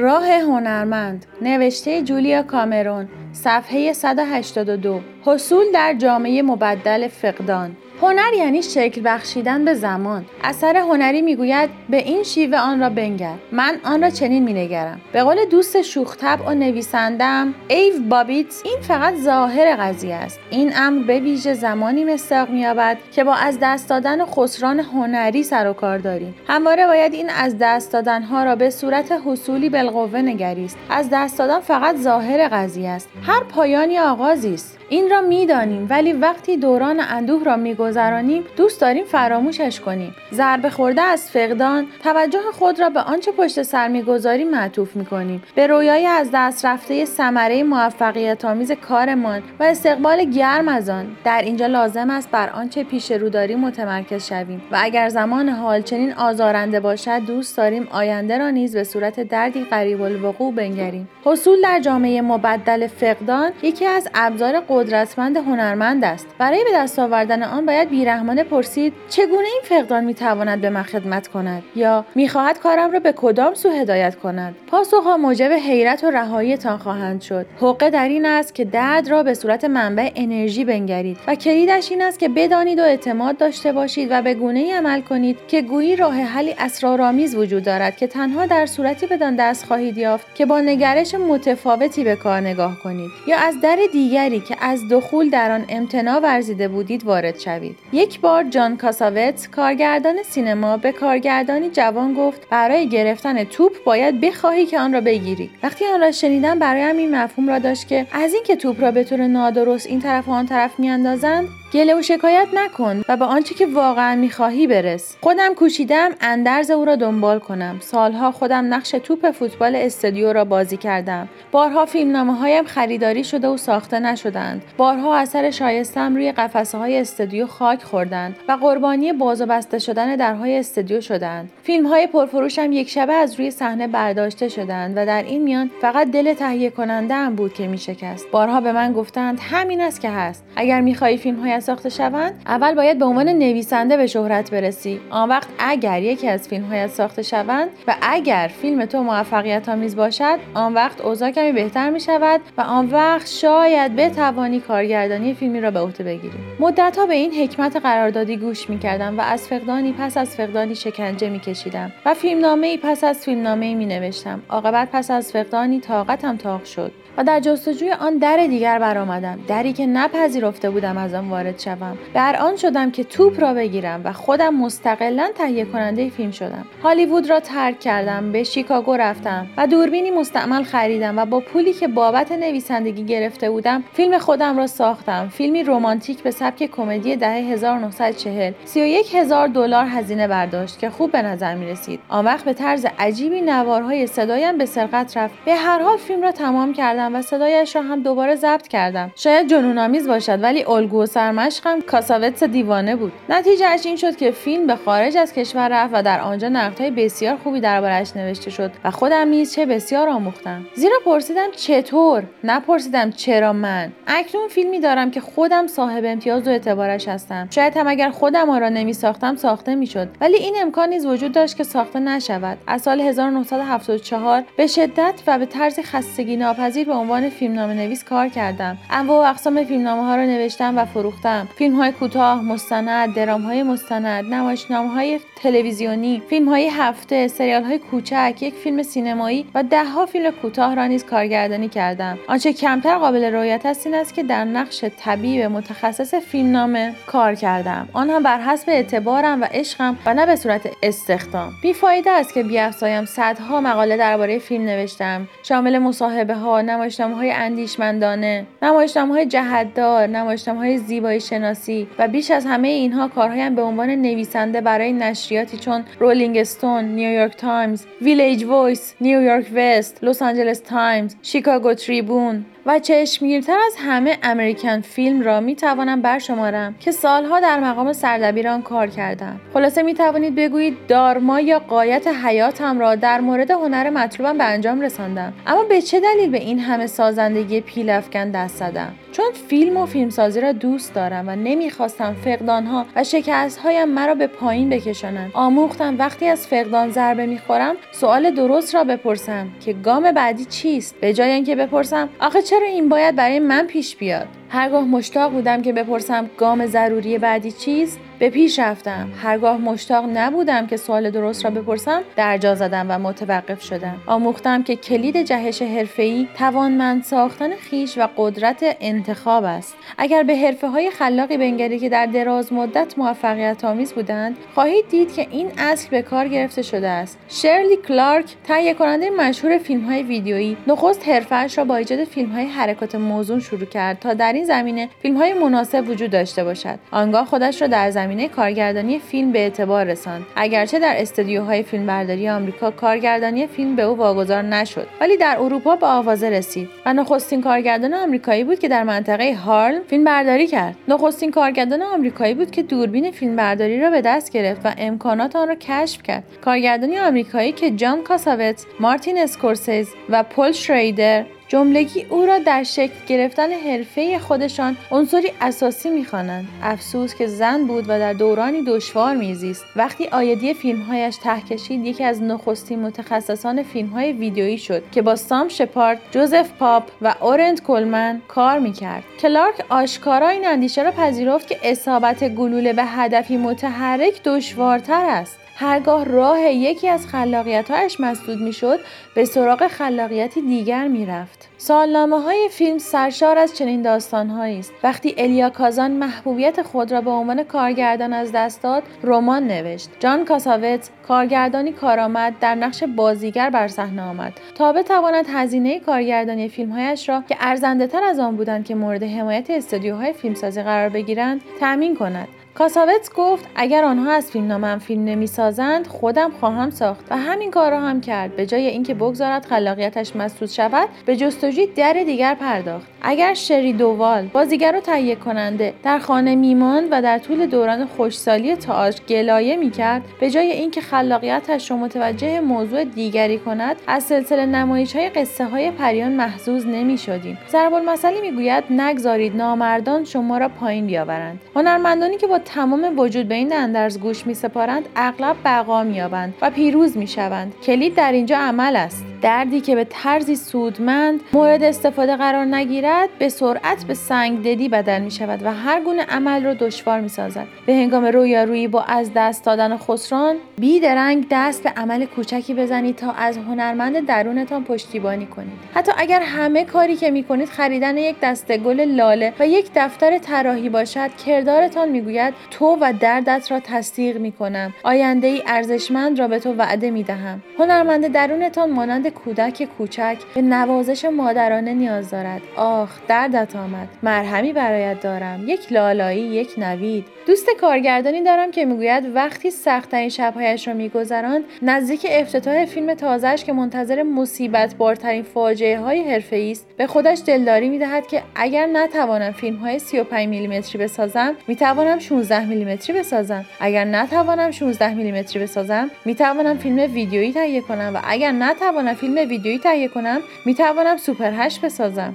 راه هنرمند نوشته جولیا کامرون صفحه 182 حصول در جامعه مبدل فقدان. هنر یعنی شکل بخشیدن به زمان. اثر هنری می‌گوید به این شیوه آن را بنگر. من آن را چنین مینگرم. به قول دوست شوختب و نویسندم ایو بابیت این فقط ظاهر قضیه است. این امر به ویژه زمانی مستاق مییابد که با از دست دادن خسران هنری سر و کار داریم. همواره باید این از دست دادن ها را به صورت حصولی بالقوه نگریست. از دست دادن فقط ظاهر قضیه است. هر پایانی آغازی است. این را می‌دانیم ولی وقتی دوران اندوه را میگذرانیم دوست داریم فراموشش کنیم. ضربه خورده از فقدان توجه خود را به آنچه پشت سر می‌گذاریم معطوف می‌کنیم. به رویای از دست رفته ثمره موفقیت آمیز کارمان و استقبال گرم از آن. در اینجا لازم است بر آنچه پیش رو داریم متمرکز شویم. و اگر زمان حال چنین آزارنده باشد دوست داریم آینده را نیز به صورت دردی قریب الوقوع بنگریم. حصول در جامعه مبدل فقدان یکی از ابزار قدرتمند هنرمند است. برای به دست آوردن آن باید بیرحمانه پرسید چگونه این فقدان می‌تواند به من خدمت کند؟ یا می‌خواهد کارم را به کدام سو هدایت کند؟ پاسخها موجب حیرت و رهاییتان خواهند شد. حقه در این است که درد را به صورت منبع انرژی بنگرید و کلیدش این است که بدانید و اعتماد داشته باشید و به گونه ای عمل کنید که گویی راه حلی اسرارآمیز وجود دارد که تنها در صورتی بدان دست خواهید یافت که با نگرش متفاوتی به کار نگاه کنید. یا از در دیگری که از دخول در آن امتناع ورزیده بودید وارد شوید. یک بار جان کاساوت کارگردان سینما به کارگردانی جوان گفت برای گرفتن توپ باید بخواهی که آن را بگیری. وقتی آن را شنیدم برایم این مفهوم را داشت که از اینکه توپ را به طور نادرست این طرف و آن طرف میاندازند گله و شکایت نکن و به آنچه که واقعا می‌خواهی برس. خودم کوشیدم اندرز او را دنبال کنم. سالها خودم نقش توپ فوتبال استودیو را بازی کردم. بارها فیلمنامه هایم خریداری شده و ساخته نشدند. بارها اثر شایستم روی قفسه های استودیو خاک خوردند و قربانی باز و بسته شدن درهای استودیو شدند. فیلم های پرفروشم یک شبه از روی صحنه برداشته شدند و در این میان فقط دل تهیه کننده بود که میشکست. بارها به من گفتند همین است که هست. اگر می‌خواهی فیلم ساخته شوند اول باید به عنوان نویسنده به شهرت برسی. آن وقت اگر یکی از فیلم هایت ساخته شوند و اگر فیلم تو موفقیت آمیز باشد آن وقت اوضاع کمی بهتر می شود و آن وقت شاید بتوانی کارگردانی فیلمی را به عهده بگیری. مدت ها به این حکمت قراردادی گوش می کردم و از فقدانی پس از فقدانی شکنجه می کشیدم و فیلمنامه ای پس از فیلمنامه ای می نوشتم عاقبت پس از فقدانی طاقتم تاق شد. و در جستجوی آن در دیگر برآمدم. دری که نپذیرفته بودم از آن وارد شوم. بر آن شدم که توپ را بگیرم و خودم مستقلا تهیه کننده فیلم شدم. هالیوود را ترک کردم به شیکاگو رفتم و دوربینی مستعمل خریدم و با پولی که بابت نویسندگی گرفته بودم فیلم خودم را ساختم. فیلمی رمانتیک به سبک کمدی دهه 1940 31 هزار دلار هزینه برداشت که خوب به نظر می رسید. آن وقت به طرز عجیبی نوارهای صدایم به سرقت رفت. به هر حال فیلم را تمام کردم و صدایش را هم دوباره ضبط کردم. شاید جنونآمیز باشد ولی الگو و سرمشقم کاساوتس دیوانه بود. نتیجهاش این شد که فیلم به خارج از کشور رفت و در آنجا نقدهای بسیار خوبی دربارهاش نوشته شد و خودم نیز چه بسیار آموختم. زیرا پرسیدم چطور نپرسیدم چرا من. اکنون فیلمی دارم که خودم صاحب امتیاز و اعتبارش هستم. شاید هم اگر خودم آن را نمی ساختم ساخته می‌شد. ولی این امکان نیز وجود داشت که ساخته نشود. از سال 1974 به شدت و به طرز خستگی ناپذیر به عنوان فیلمنامه نویس کار کردم. انواع و اقسام فیلمنامه ها را نوشتم و فروختم. فیلم های کوتاه مستند درام های مستند نمایشنامه های تلویزیونی فیلم های هفته سریال های کوچک یک فیلم سینمایی و دهها فیلم کوتاه را نیز کارگردانی کردم. آنچه کمتر قابل رویت است این است که در نقش طبیب متخصص فیلمنامه کار کردم. آن هم بر حسب اعتبارم و عشقم و نه به صورت استخدام. بیفایده است که بیافزایم. صدها مقاله درباره فیلم نوشتم. شامل مصاحبه ها نمایشنامه های اندیشمندانه نمایشنامه های جهتدار نمایشنامه های زیبایی شناسی و بیش از همه اینها کارهایم به عنوان نویسنده برای نشریاتی چون رولینگ استون نیویورک تایمز ویلیج ویس نیویورک وست لس آنجلس تایمز شیکاگو تریبون و چشمگیرتر از همه امریکن فیلم را می توانم برشمارم که سالها در مقام سردبیر آن کار کردم. خلاصه می توانید بگویید دارما یا غایت حیاتم را در مورد هنر مطلوبم به انجام رساندم. اما به چه دلیل به این همه سازندگی پیلفکن دست زدم؟ چون فیلم و فیلمسازی را دوست دارم و نمی‌خواستم فقدانها و شکستهایم مرا به پایین بکشانند. آموختم وقتی از فقدان ضربه می‌خورم سوال درست را بپرسم که گام بعدی چیست؟ به جای اینکه بپرسم آخه چرا این باید برای من پیش بیاد؟ هرگاه مشتاق بودم که بپرسم گام ضروری بعدی چیست به پیش رفتم. هرگاه مشتاق نبودم که سوال درست را بپرسم درجا زدم و متوقف شدم. آموختم که کلید جهش حرفه‌ای توانمند ساختن خیش و قدرت انتخاب است. اگر به حرفه های خلاقی بنگری که در دراز مدت موفقیت آمیز بودند خواهید دید که این اصل به کار گرفته شده است. شرلی کلارک تهیه کننده مشهور فیلم های ویدیویی نخست حرفه‌اش را با ایجاد فیلم های حرکات موزون شروع کرد تا در این زمینه فیلم های مناسب وجود داشته باشد. آنگاه خودش را در زمینه کارگردانی فیلم به اعتبار رساند. اگرچه در استودیوهای فیلمبرداری آمریکا کارگردانی فیلم به او واگذار نشد ولی در اروپا به آوازه رسید و نخستین کارگردان آمریکایی بود که در منطقه هارلم فیلم برداری کرد. نخستین کارگردان آمریکایی بود که دوربین فیلمبرداری را به دست گرفت و امکانات آن را کشف کرد. کارگردانی آمریکایی که جان کاساوتیس مارتین اسکورسیزی و پل شریدر جملگی او را در شکل گرفتن حرفه خودشان عنصری اساسی می‌خوانند. افسوس که زن بود و در دورانی دشوار میزیست. وقتی آیدی فیلمهایش ته کشید یکی از نخستین متخصصان فیلمهای ویدیویی شد که با سام شپارد جوزف پاپ و اورنت کلمن کار می‌کرد. کلارک آشکارا این اندیشه را پذیرفت که اصابت گلوله به هدفی متحرک دشوارتر است. هرگاه راه یکی از خلاقیتهایش مسدود می‌شد به سراغ خلاقیتی دیگر می‌رفت. سالنامه های فیلم سرشار از چنین داستانهایی است. وقتی الیا کازان محبوبیت خود را به عنوان کارگردان از دست داد رمان نوشت. جان کاساوت کارگردانی کارآمد در نقش بازیگر بر صحنه آمد. تا بتواند هزینه کارگردانی فیلمهایش را که ارزنده تر از آن بودند که مورد حمایت استودیوهای فیلمسازی قرار بگیرند تأمین کند. کاساوتس گفت اگر آنها از فیلم نامم فیلم نمی‌سازند خودم خواهم ساخت. و همین کار را هم کرد. به جای اینکه بگذارد خلاقیتش مسدود شود به جستجوی در دیگر پرداخت. اگر شری دووال بازیگر و تهیه کننده در خانه میماند و در طول دوران خوشسالی تاج گلایه می‌کرد به جای اینکه خلاقیتش را متوجه موضوع دیگری کند از سلسله نمایش های قصه های پریان محزوز نمی شدیم ضرب المثلی می‌گوید نگذارید نامردان شما را پایین بیاورند. هنرمندانی که با تمام وجود به این اندرز گوش می سپارند اغلب بقا مییابند و پیروز می شوند کلید در اینجا عمل است. دردی که به طرزی سودمند مورد استفاده قرار نگیرد به سرعت به سنگ ددی بدل می شود و هر گونه عمل را دشوار می سازد به هنگام رویارویی با از دست دادن خسران بی درنگ دست به عمل کوچکی بزنید تا از هنرمند درونتان پشتیبانی کنید. حتی اگر همه کاری که می کنید خریدن یک دسته گل لاله و یک دفتر طراحی باشد کردارتان می‌گوید تو و دردت را تصدیق می کنم آینده ای ارزشمند را به تو وعده می دهم هنرمند درونتان مانند کودک کوچک به نوازش مادرانه نیاز دارد. آخ دردت آمد. مرهمی برایت دارم. یک لالایی یک نوید. دوست کارگردانی دارم که می‌گوید وقتی سختترین شبهایش را میگذراند نزدیک افتتاح فیلم تازهش که منتظر مصیبت بارترین فاجعه های حرفه است به خودش دلداری می‌دهد که اگر نتوانم فیلم های 35 میلیمتری بسازم می‌توانم 16 میلیمتری بسازم. اگر نتوانم 16 میلیمتری بسازم می‌توانم فیلم ویدیویی تهیه کنم و اگر نتوانم فیلم ویدیویی تهیه کنم می‌توانم سوپر هشت بسازم.